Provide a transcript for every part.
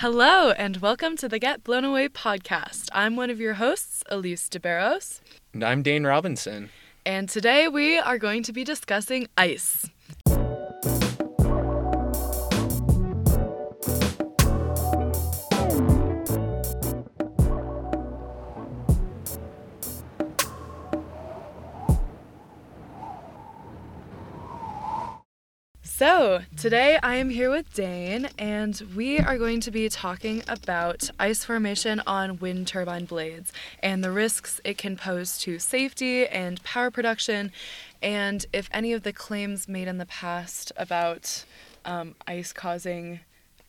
Hello, and welcome to the Get Blown Away podcast. I'm one of your hosts, Elyse Debarros. And I'm Dane Robinson. And today we are going to be discussing ice. So, today I am here with Dane, and we are going to be talking about ice formation on wind turbine blades and the risks it can pose to safety and power production, and if any of the claims made in the past about um, ice causing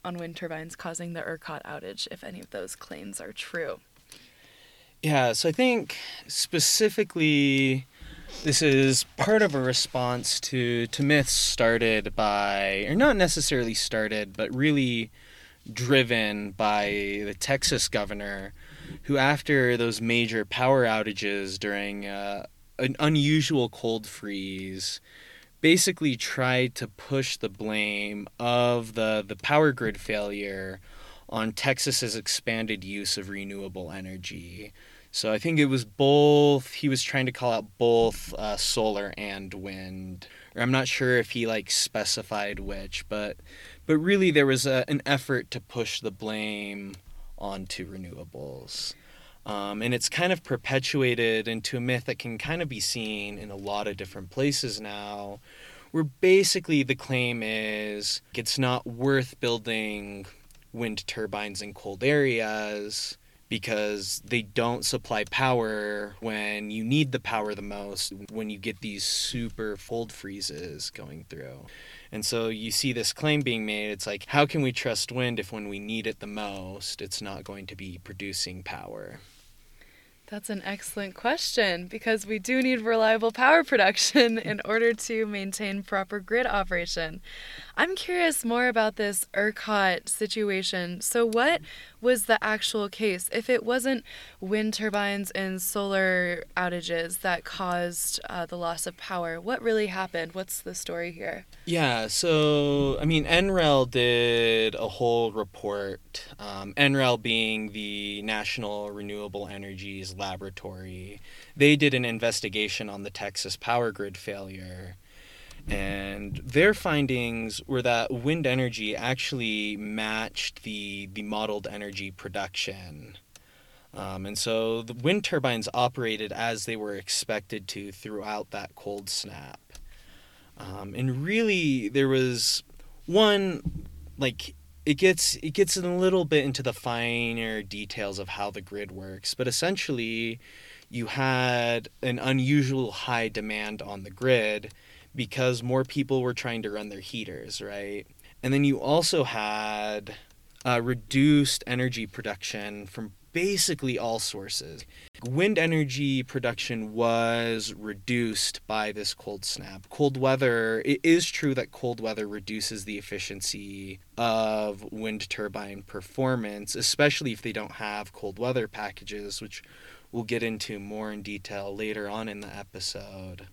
on wind turbines causing the ERCOT outage, if any of those claims are true. Yeah, so I think specifically this is part of a response to, to myths started by, or not necessarily started, but really driven by the Texas governor, who, after those major power outages during uh, an unusual cold freeze, basically tried to push the blame of the, the power grid failure on Texas's expanded use of renewable energy. So I think it was both. He was trying to call out both uh, solar and wind. Or I'm not sure if he like specified which, but but really there was a, an effort to push the blame onto renewables. Um, and it's kind of perpetuated into a myth that can kind of be seen in a lot of different places now, where basically the claim is it's not worth building wind turbines in cold areas because they don't supply power when you need the power the most when you get these super cold freezes going through. And so you see this claim being made it's like how can we trust wind if when we need it the most it's not going to be producing power? That's an excellent question because we do need reliable power production in order to maintain proper grid operation. I'm curious more about this ERCOT situation. So, what was the actual case? If it wasn't wind turbines and solar outages that caused uh, the loss of power, what really happened? What's the story here? Yeah, so I mean, NREL did a whole report. Um, NREL being the National Renewable Energies Laboratory, they did an investigation on the Texas power grid failure. And their findings were that wind energy actually matched the, the modeled energy production. Um, and so the wind turbines operated as they were expected to throughout that cold snap. Um, and really, there was one like it gets it gets a little bit into the finer details of how the grid works, but essentially, you had an unusual high demand on the grid because more people were trying to run their heaters, right? And then you also had uh, reduced energy production from basically all sources. Wind energy production was reduced by this cold snap. Cold weather, it is true that cold weather reduces the efficiency of wind turbine performance, especially if they don't have cold weather packages, which we'll get into more in detail later on in the episode.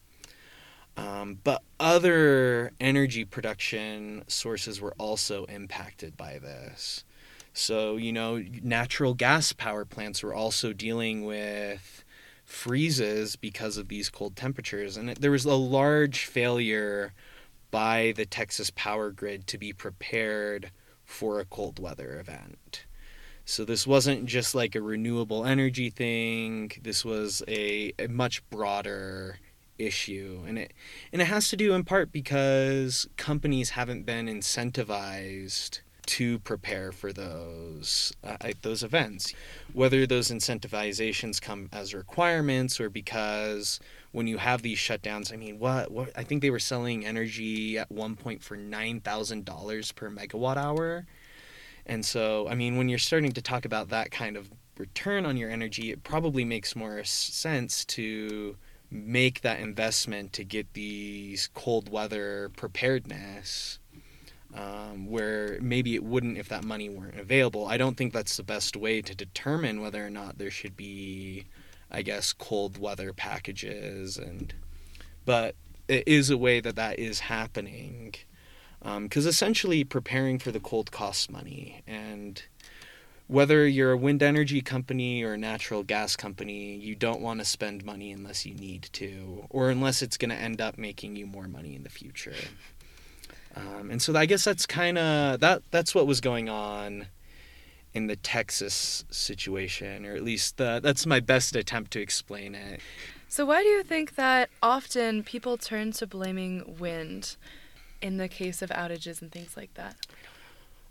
Um, but other energy production sources were also impacted by this. So, you know, natural gas power plants were also dealing with freezes because of these cold temperatures. And there was a large failure by the Texas power grid to be prepared for a cold weather event. So this wasn't just like a renewable energy thing. This was a, a much broader issue and it and it has to do in part because companies haven't been incentivized to prepare for those uh, those events. Whether those incentivizations come as requirements or because when you have these shutdowns i mean what what i think they were selling energy at one point for $9000 per megawatt hour. And so i mean when you're starting to talk about that kind of return on your energy it probably makes more sense to make that investment to get these cold weather preparedness um, where maybe it wouldn't if that money weren't available. I don't think that's the best way to determine whether or not there should be, I guess, cold weather packages and, but it is a way that that is happening, because um, essentially preparing for the cold costs money and whether you're a wind energy company or a natural gas company, you don't want to spend money unless you need to, or unless it's going to end up making you more money in the future. Um, and so I guess that's kind of that. That's what was going on in the Texas situation, or at least the, that's my best attempt to explain it. So why do you think that often people turn to blaming wind in the case of outages and things like that?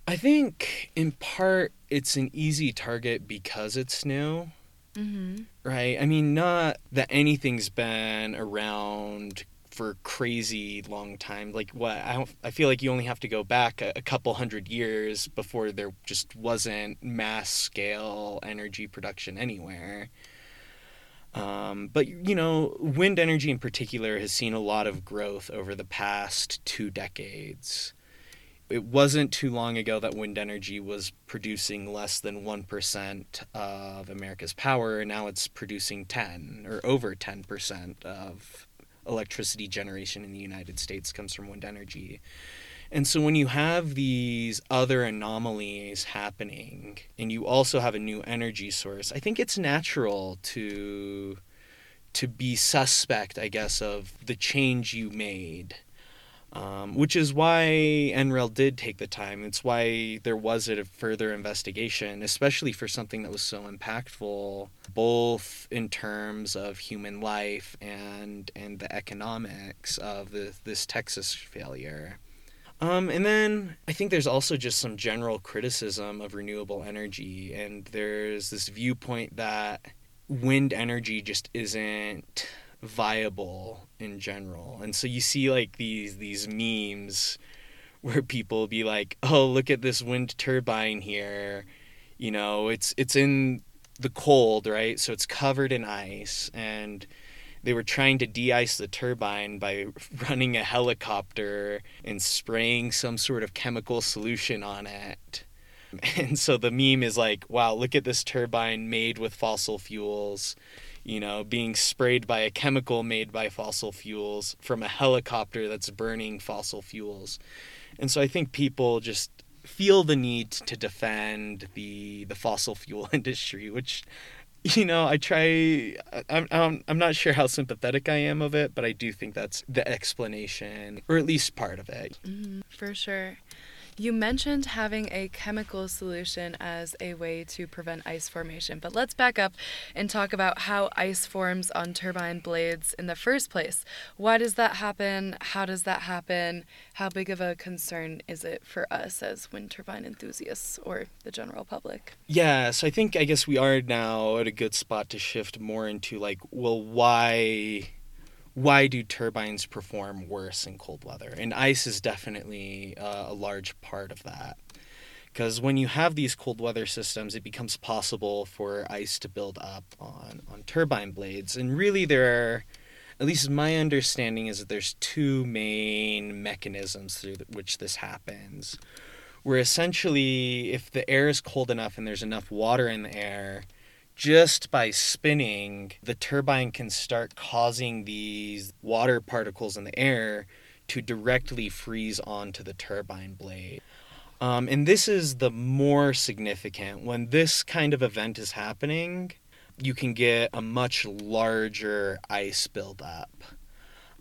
I think in part it's an easy target because it's new. Mm-hmm. Right? I mean, not that anything's been around for crazy long time. Like what I don't, I feel like you only have to go back a, a couple hundred years before there just wasn't mass scale energy production anywhere. Um, but you know, wind energy in particular has seen a lot of growth over the past two decades. It wasn't too long ago that wind energy was producing less than 1% of America's power, and now it's producing 10 or over 10% of electricity generation in the United States comes from wind energy. And so when you have these other anomalies happening and you also have a new energy source, I think it's natural to to be suspect, I guess, of the change you made. Um, which is why NREL did take the time. It's why there was a further investigation, especially for something that was so impactful, both in terms of human life and and the economics of the, this Texas failure. Um, and then I think there's also just some general criticism of renewable energy, and there's this viewpoint that wind energy just isn't viable in general. And so you see like these these memes where people be like, "Oh, look at this wind turbine here. You know, it's it's in the cold, right? So it's covered in ice and they were trying to de-ice the turbine by running a helicopter and spraying some sort of chemical solution on it. And so the meme is like, wow, look at this turbine made with fossil fuels, you know, being sprayed by a chemical made by fossil fuels from a helicopter that's burning fossil fuels. And so I think people just feel the need to defend the the fossil fuel industry, which you know, I try. I'm, I'm, I'm not sure how sympathetic I am of it, but I do think that's the explanation, or at least part of it. Mm, for sure. You mentioned having a chemical solution as a way to prevent ice formation, but let's back up and talk about how ice forms on turbine blades in the first place. Why does that happen? How does that happen? How big of a concern is it for us as wind turbine enthusiasts or the general public? Yeah, so I think I guess we are now at a good spot to shift more into like, well, why why do turbines perform worse in cold weather? And ice is definitely uh, a large part of that. Because when you have these cold weather systems, it becomes possible for ice to build up on, on turbine blades. And really, there are, at least my understanding is that there's two main mechanisms through which this happens. Where essentially, if the air is cold enough and there's enough water in the air, just by spinning, the turbine can start causing these water particles in the air to directly freeze onto the turbine blade. Um, and this is the more significant. When this kind of event is happening, you can get a much larger ice buildup.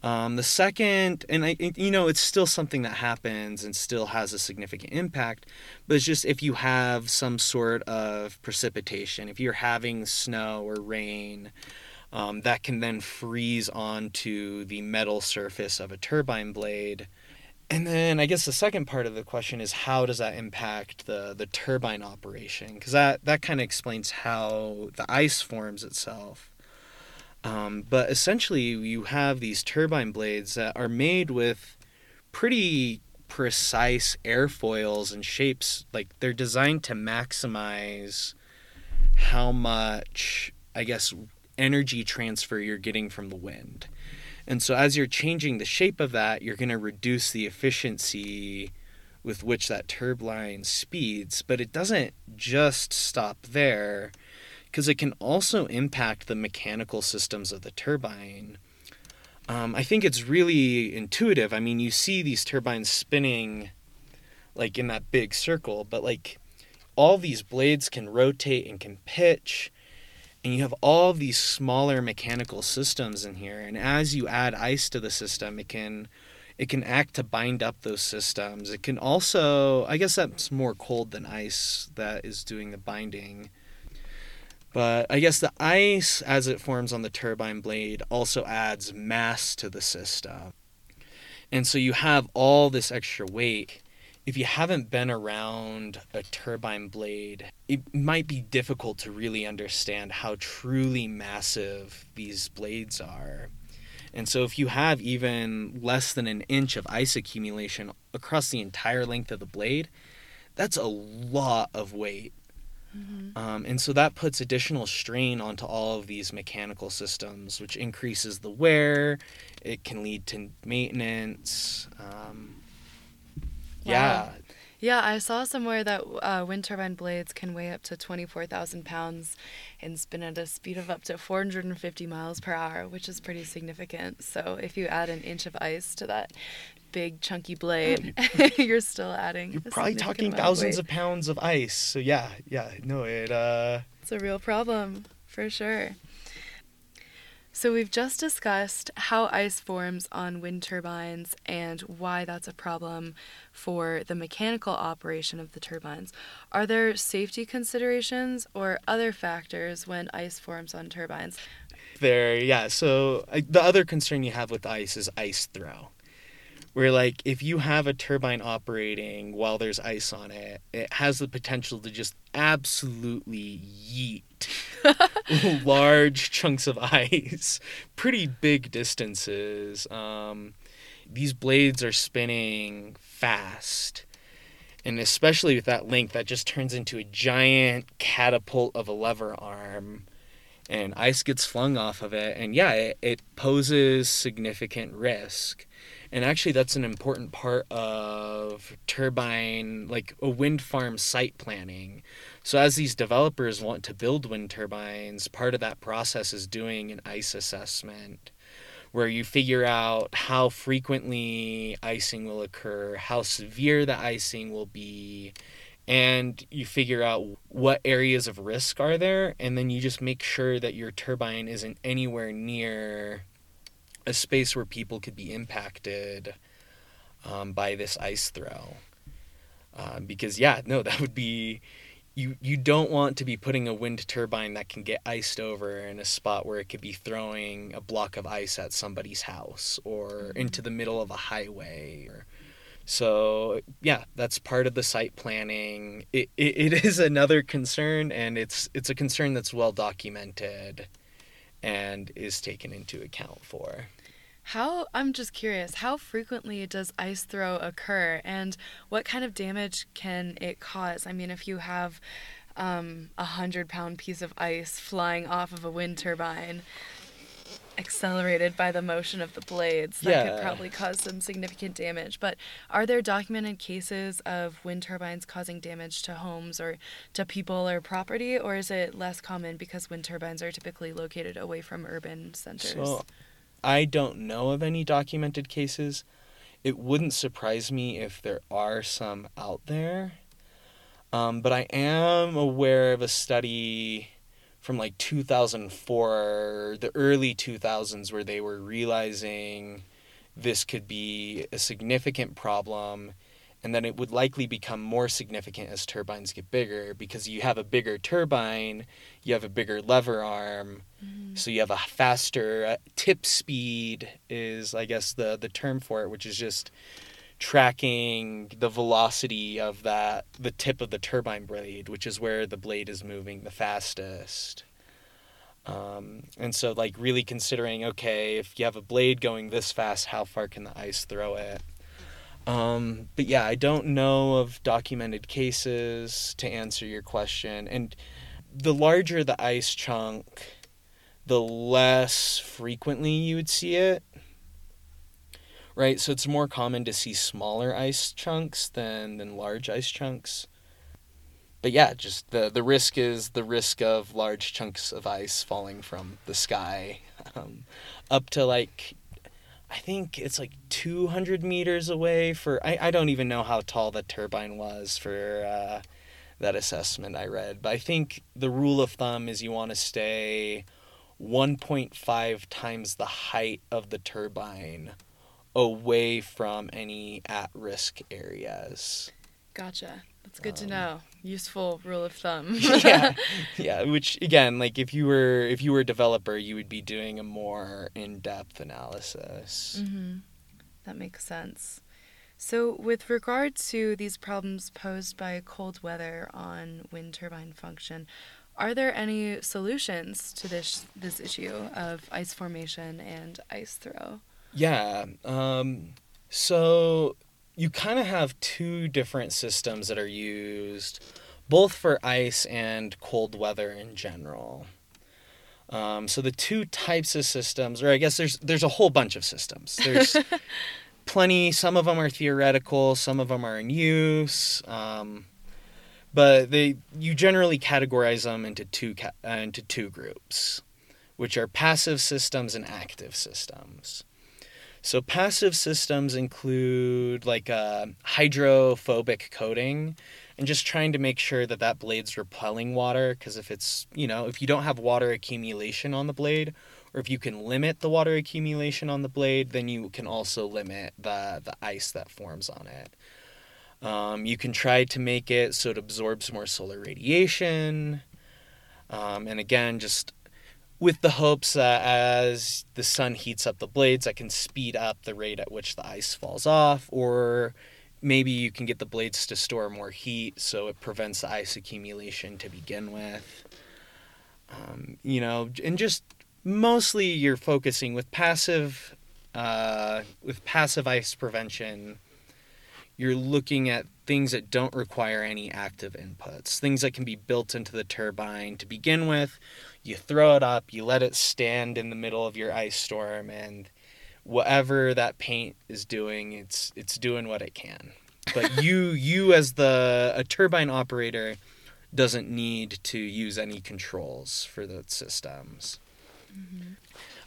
Um, the second, and I, you know, it's still something that happens and still has a significant impact, but it's just if you have some sort of precipitation, if you're having snow or rain, um, that can then freeze onto the metal surface of a turbine blade. And then I guess the second part of the question is how does that impact the, the turbine operation? Because that, that kind of explains how the ice forms itself. Um, but essentially, you have these turbine blades that are made with pretty precise airfoils and shapes. Like they're designed to maximize how much, I guess, energy transfer you're getting from the wind. And so, as you're changing the shape of that, you're going to reduce the efficiency with which that turbine speeds. But it doesn't just stop there because it can also impact the mechanical systems of the turbine. Um, I think it's really intuitive. I mean, you see these turbines spinning like in that big circle, but like all these blades can rotate and can pitch and you have all these smaller mechanical systems in here and as you add ice to the system it can it can act to bind up those systems it can also i guess that's more cold than ice that is doing the binding but i guess the ice as it forms on the turbine blade also adds mass to the system and so you have all this extra weight if you haven't been around a turbine blade, it might be difficult to really understand how truly massive these blades are. And so, if you have even less than an inch of ice accumulation across the entire length of the blade, that's a lot of weight. Mm-hmm. Um, and so that puts additional strain onto all of these mechanical systems, which increases the wear. It can lead to maintenance. Um, yeah. Yeah, I saw somewhere that uh, wind turbine blades can weigh up to 24,000 pounds and spin at a speed of up to 450 miles per hour, which is pretty significant. So if you add an inch of ice to that big chunky blade, you're still adding. You're probably talking thousands of, of, pounds of ice. So yeah, yeah, no, it. uh It's a real problem for sure. So, we've just discussed how ice forms on wind turbines and why that's a problem for the mechanical operation of the turbines. Are there safety considerations or other factors when ice forms on turbines? There, yeah. So, the other concern you have with ice is ice throw where like if you have a turbine operating while there's ice on it it has the potential to just absolutely yeet large chunks of ice pretty big distances. Um, these blades are spinning fast and especially with that length that just turns into a giant catapult of a lever arm and ice gets flung off of it and yeah it, it poses significant risk and actually that's an important part of turbine like a wind farm site planning. So as these developers want to build wind turbines part of that process is doing an ice assessment where you figure out how frequently icing will occur how severe the icing will be and you figure out what areas of risk are there and then you just make sure that your turbine isn't anywhere near a space where people could be impacted um, by this ice throw. Uh, because yeah, no, that would be you. You don't want to be putting a wind turbine that can get iced over in a spot where it could be throwing a block of ice at somebody's house or mm-hmm. into the middle of a highway. Or, so yeah, that's part of the site planning. It, it, it is another concern, and it's it's a concern that's well documented and is taken into account for. How I'm just curious, how frequently does ice throw occur and what kind of damage can it cause? I mean, if you have um, a hundred pound piece of ice flying off of a wind turbine, accelerated by the motion of the blades, that yeah. could probably cause some significant damage. But are there documented cases of wind turbines causing damage to homes or to people or property, or is it less common because wind turbines are typically located away from urban centers? So I don't know of any documented cases. It wouldn't surprise me if there are some out there. Um, but I am aware of a study from like 2004, the early 2000s, where they were realizing this could be a significant problem and then it would likely become more significant as turbines get bigger because you have a bigger turbine, you have a bigger lever arm, mm-hmm. so you have a faster uh, tip speed is I guess the the term for it, which is just tracking the velocity of that the tip of the turbine blade, which is where the blade is moving the fastest. Um, and so like really considering okay if you have a blade going this fast how far can the ice throw it um, but yeah, I don't know of documented cases to answer your question. And the larger the ice chunk, the less frequently you would see it. Right? So it's more common to see smaller ice chunks than, than large ice chunks. But yeah, just the, the risk is the risk of large chunks of ice falling from the sky um, up to like I think it's like 200 meters away for I, I don't even know how tall the turbine was for uh, that assessment I read. But I think the rule of thumb is you want to stay 1.5 times the height of the turbine away from any at risk areas. Gotcha. That's good um, to know. Useful rule of thumb. yeah. Yeah, which again, like if you were if you were a developer, you would be doing a more in-depth analysis. Mhm. That makes sense. So, with regard to these problems posed by cold weather on wind turbine function, are there any solutions to this this issue of ice formation and ice throw? Yeah. Um, so you kind of have two different systems that are used, both for ice and cold weather in general. Um, so the two types of systems, or I guess there's there's a whole bunch of systems. There's plenty. Some of them are theoretical. Some of them are in use. Um, but they you generally categorize them into two uh, into two groups, which are passive systems and active systems. So passive systems include like a uh, hydrophobic coating and just trying to make sure that that blade's repelling water because if it's, you know, if you don't have water accumulation on the blade or if you can limit the water accumulation on the blade, then you can also limit the the ice that forms on it. Um, you can try to make it so it absorbs more solar radiation. Um, and again, just with the hopes that as the sun heats up the blades, I can speed up the rate at which the ice falls off, or maybe you can get the blades to store more heat so it prevents the ice accumulation to begin with. Um, you know, and just mostly you're focusing with passive, uh, with passive ice prevention. You're looking at things that don't require any active inputs, things that can be built into the turbine to begin with you throw it up, you let it stand in the middle of your ice storm, and whatever that paint is doing, it's it's doing what it can. But you you as the a turbine operator doesn't need to use any controls for the systems. Mm-hmm.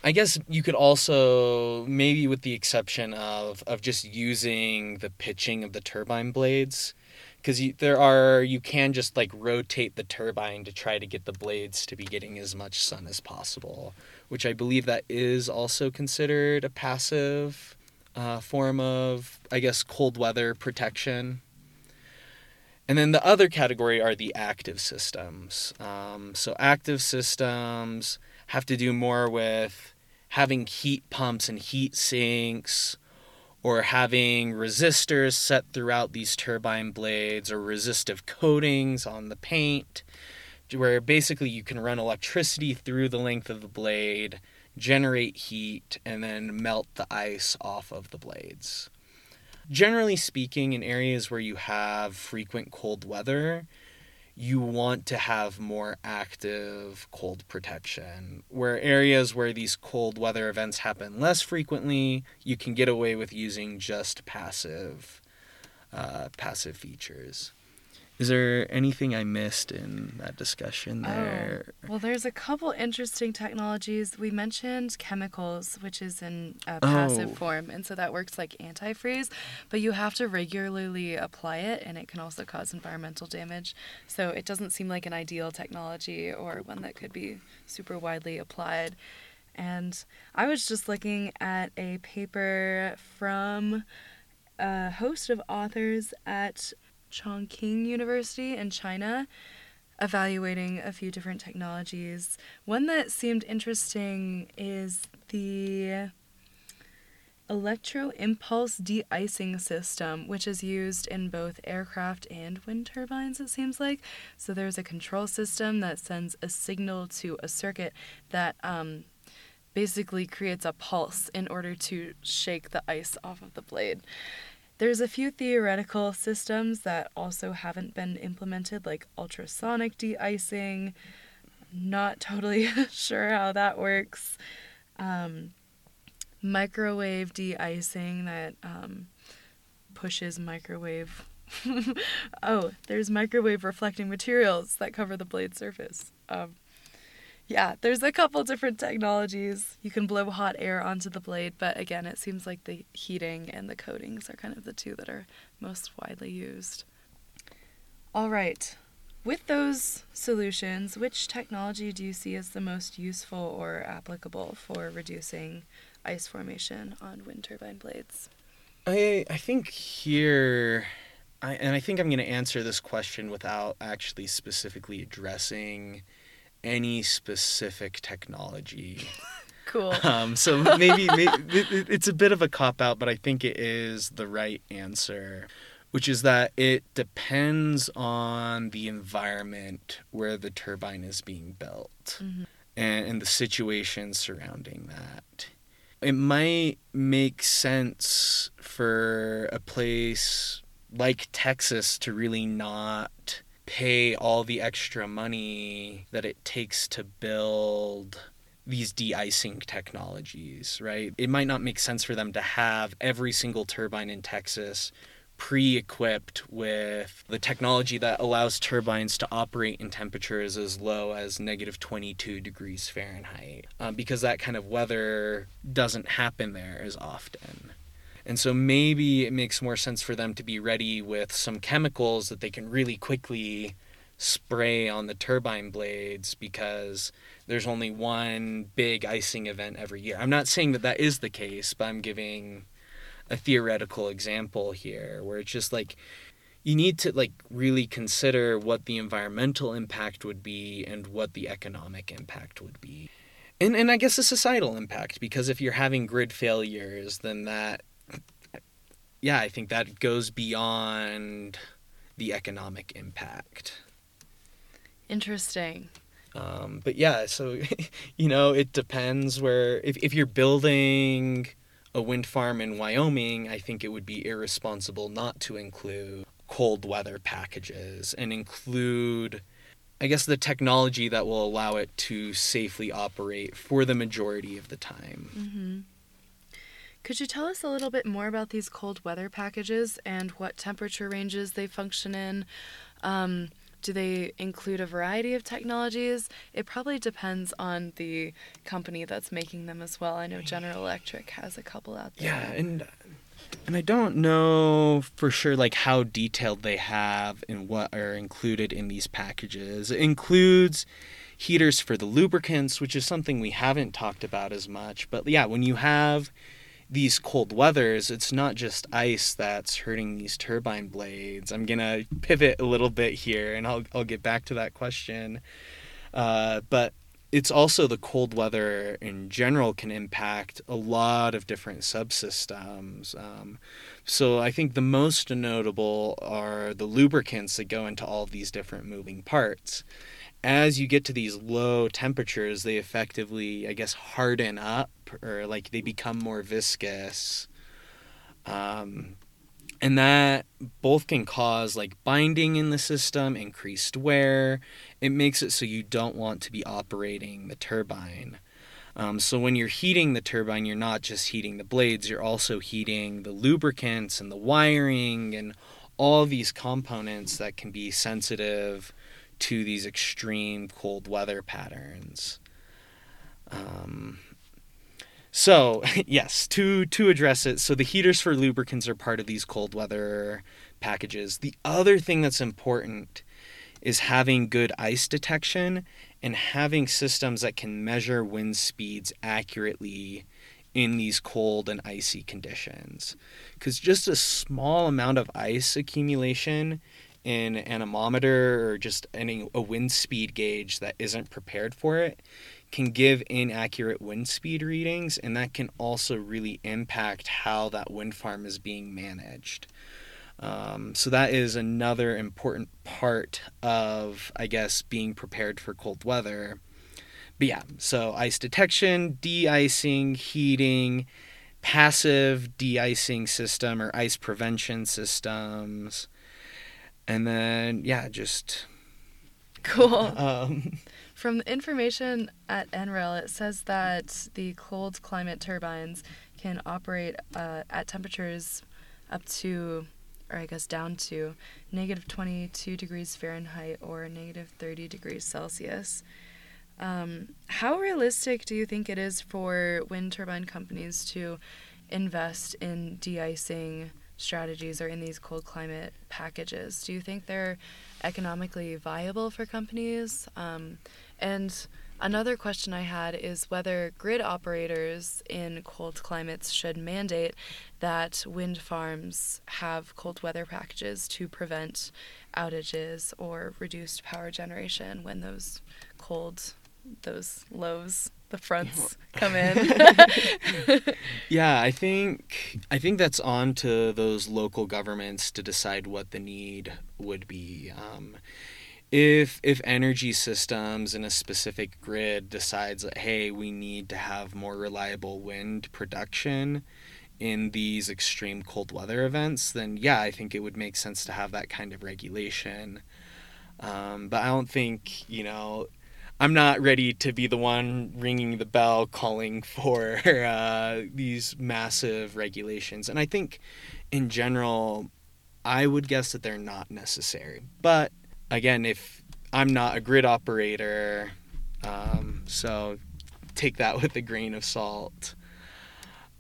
I guess you could also maybe with the exception of of just using the pitching of the turbine blades because there are you can just like rotate the turbine to try to get the blades to be getting as much sun as possible which i believe that is also considered a passive uh, form of i guess cold weather protection. And then the other category are the active systems. Um, so active systems have to do more with having heat pumps and heat sinks or having resistors set throughout these turbine blades or resistive coatings on the paint where basically you can run electricity through the length of the blade generate heat and then melt the ice off of the blades. Generally speaking in areas where you have frequent cold weather you want to have more active cold protection. Where areas where these cold weather events happen less frequently, you can get away with using just passive uh, passive features. Is there anything I missed in that discussion oh, there? Oh, well, there's a couple interesting technologies. We mentioned chemicals, which is in a oh. passive oh. form, and so that works like antifreeze, but you have to regularly apply it, and it can also cause environmental damage. So it doesn't seem like an ideal technology or one that could be super widely applied. And I was just looking at a paper from a host of authors at Chongqing University in China, evaluating a few different technologies. One that seemed interesting is the electro impulse de icing system, which is used in both aircraft and wind turbines, it seems like. So there's a control system that sends a signal to a circuit that um, basically creates a pulse in order to shake the ice off of the blade. There's a few theoretical systems that also haven't been implemented, like ultrasonic de icing. Not totally sure how that works. Um, microwave de icing that um, pushes microwave. oh, there's microwave reflecting materials that cover the blade surface. Um, yeah, there's a couple different technologies. You can blow hot air onto the blade, but again, it seems like the heating and the coatings are kind of the two that are most widely used. All right, With those solutions, which technology do you see as the most useful or applicable for reducing ice formation on wind turbine blades? I I think here I and I think I'm going to answer this question without actually specifically addressing any specific technology. cool. Um, so maybe, maybe it's a bit of a cop out, but I think it is the right answer, which is that it depends on the environment where the turbine is being built Mm-hmm. and, and the situation surrounding that. It might make sense for a place like Texas to really not pay all the extra money that it takes to build these de-icing technologies, right? It might not make sense for them to have every single turbine in Texas pre-equipped with the technology that allows turbines to operate in temperatures as low as negative 22 degrees Fahrenheit, um, because that kind of weather doesn't happen there as often. And so maybe it makes more sense for them to be ready with some chemicals that they can really quickly spray on the turbine blades because there's only one big icing event every year. I'm not saying that that is the case, but I'm giving a theoretical example here where it's just like you need to like really consider what the environmental impact would be and what the economic impact would be. And and I guess the societal impact because if you're having grid failures then that yeah, I think that goes beyond the economic impact. Interesting. Um, but yeah, so you know, it depends where if if you're building a wind farm in Wyoming, I think it would be irresponsible not to include cold weather packages and include I guess the technology that will allow it to safely operate for the majority of the time. Mm-hmm. Could you tell us a little bit more about these cold weather packages and what temperature ranges they function in? Um, do they include a variety of technologies? It probably depends on the company that's making them as well. I know General Electric has a couple out there. Yeah, and and I don't know for sure like how detailed they have and what are included in these packages. It includes heaters for the lubricants, which is something we haven't talked about as much. But yeah, when you have these cold weathers, it's not just ice that's hurting these turbine blades. I'm gonna pivot a little bit here, and I'll I'll get back to that question. Uh, but it's also the cold weather in general can impact a lot of different subsystems. Um, so I think the most notable are the lubricants that go into all of these different moving parts. As you get to these low temperatures, they effectively, I guess, harden up or like they become more viscous. Um, and that both can cause like binding in the system, increased wear. It makes it so you don't want to be operating the turbine. Um, so when you're heating the turbine, you're not just heating the blades, you're also heating the lubricants and the wiring and all these components that can be sensitive to these extreme cold weather patterns. Um, so yes, to to address it, so the heaters for lubricants are part of these cold weather packages. The other thing that's important is having good ice detection and having systems that can measure wind speeds accurately in these cold and icy conditions. Because just a small amount of ice accumulation an anemometer or just any a wind speed gauge that isn't prepared for it can give inaccurate wind speed readings and that can also really impact how that wind farm is being managed. Um, so that is another important part of, I guess, being prepared for cold weather. But yeah, so ice detection, de-icing, heating, passive de-icing system or ice prevention systems, and then yeah, just Cool. um, From the information at NREL, it says that the cold climate turbines can operate uh, at temperatures up to, or I guess down to, negative 22 degrees Fahrenheit or negative 30 degrees Celsius. Um, how realistic do you think it is for wind turbine companies to invest in de icing strategies are in these cold climate packages. Do you think they're economically viable for companies? Um, and another question I had is whether grid operators in cold climates should mandate that wind farms have cold weather packages to prevent outages or reduced power generation when those cold those lows the fronts come in. yeah, I think I think that's on to those local governments to decide what the need would be. Um, if if energy systems in a specific grid decides that hey, we need to have more reliable wind production in these extreme cold weather events, then yeah, I think it would make sense to have that kind of regulation. Um, but I don't think you know I'm not ready to be the one ringing the bell calling for uh, these massive regulations. And I think in general, I would guess that they're not necessary. But again, if I'm not a grid operator, um, so take that with a grain of salt.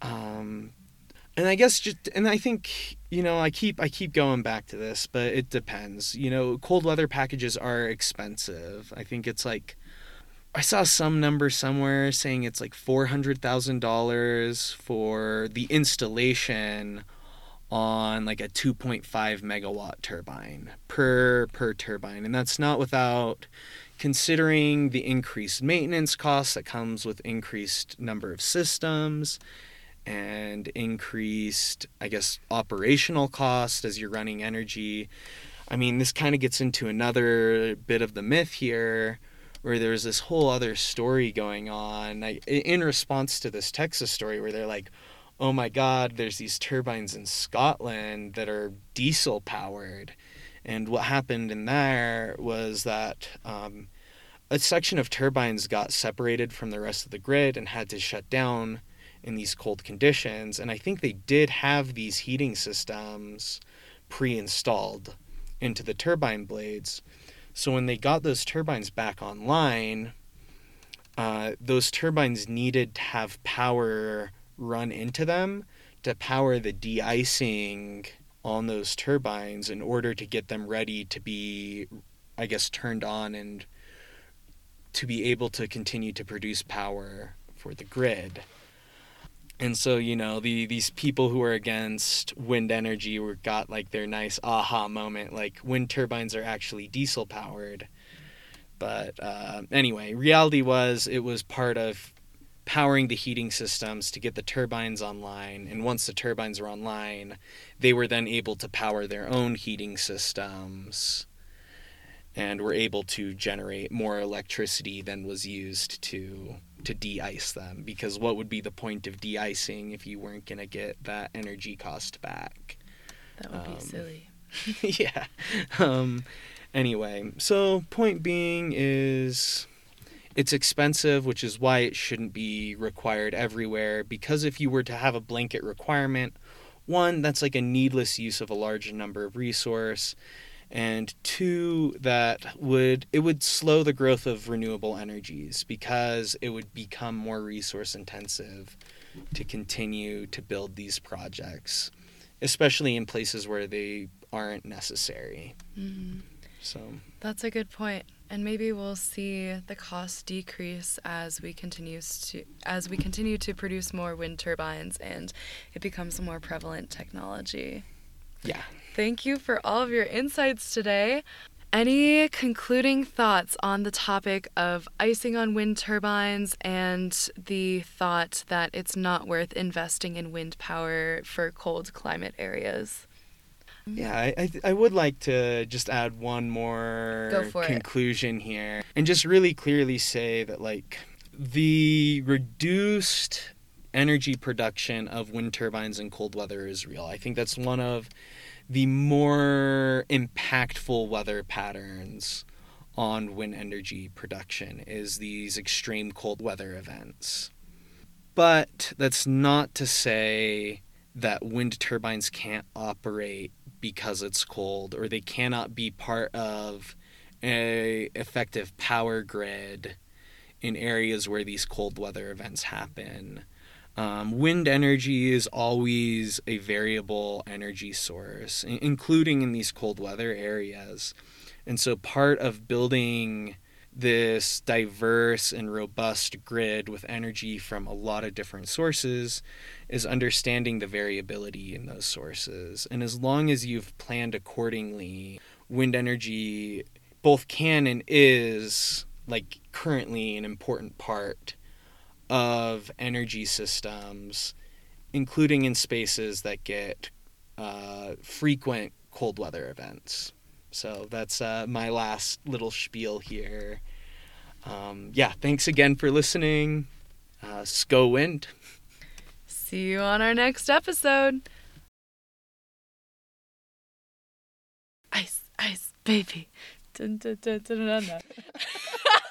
Um, and I guess just, and I think you know, I keep I keep going back to this, but it depends. You know, cold weather packages are expensive. I think it's like I saw some number somewhere saying it's like four hundred thousand dollars for the installation on like a two point five megawatt turbine per per turbine, and that's not without considering the increased maintenance costs that comes with increased number of systems and increased i guess operational cost as you're running energy. I mean this kind of gets into another bit of the myth here where there's this whole other story going on like, in response to this Texas story where they're like, oh my God, there's these turbines in Scotland that are diesel powered. And what happened in there was that um, a section of turbines got separated from the rest of the grid and had to shut down in these cold conditions. And I think they did have these heating systems pre installed into the turbine blades. So when they got those turbines back online, uh, those turbines needed to have power run into them to power the de-icing on those turbines in order to get them ready to be, I guess, turned on and to be able to continue to produce power for the grid. And so, you know, the these people who are against wind energy were got like their nice aha moment, like wind turbines are actually diesel powered. But uh, anyway, reality was it was part of powering the heating systems to get the turbines online. And once the turbines were online, they were then able to power their own heating systems and were able to generate more electricity than was used to to de-ice them because what would be the point of de-icing if you weren't going to get that energy cost back? That would um, be silly. yeah. Um, anyway so point being is it's expensive which is why it shouldn't be required everywhere because if you were to have a blanket requirement one that's like a needless use of a large number of resource and two that would it would slow the growth of renewable energies because it would become more resource intensive to continue to build these projects especially in places where they aren't necessary. Mm-hmm. so. That's a good point. And maybe we'll see the cost decrease as we continues to as we continue to produce more wind turbines and it becomes a more prevalent technology. Yeah Thank you for all of your insights today. Any concluding thoughts on the topic of icing on wind turbines and the thought that it's not worth investing in wind power for cold climate areas? Yeah, I, I, I would like to just add one more conclusion it. here and just really clearly say that, like, the reduced energy production of wind turbines in cold weather is real. I think that's one of the more impactful weather patterns on wind energy production is these extreme cold weather events. But that's not to say that wind turbines can't operate because it's cold or they cannot be part of a effective power grid in areas where these cold weather events happen. Um, wind energy is always a variable energy source, including in these cold weather areas. And so, part of building this diverse and robust grid with energy from a lot of different sources is understanding the variability in those sources. And as long as you've planned accordingly, wind energy both can and is like currently an important part of energy systems, including in spaces that get uh, frequent cold weather events. So that's uh, my last little spiel here. Um, yeah, thanks again for listening. Uh, Sko Wind. See you on our next episode. Ice, ice, baby. Dun, dun, dun,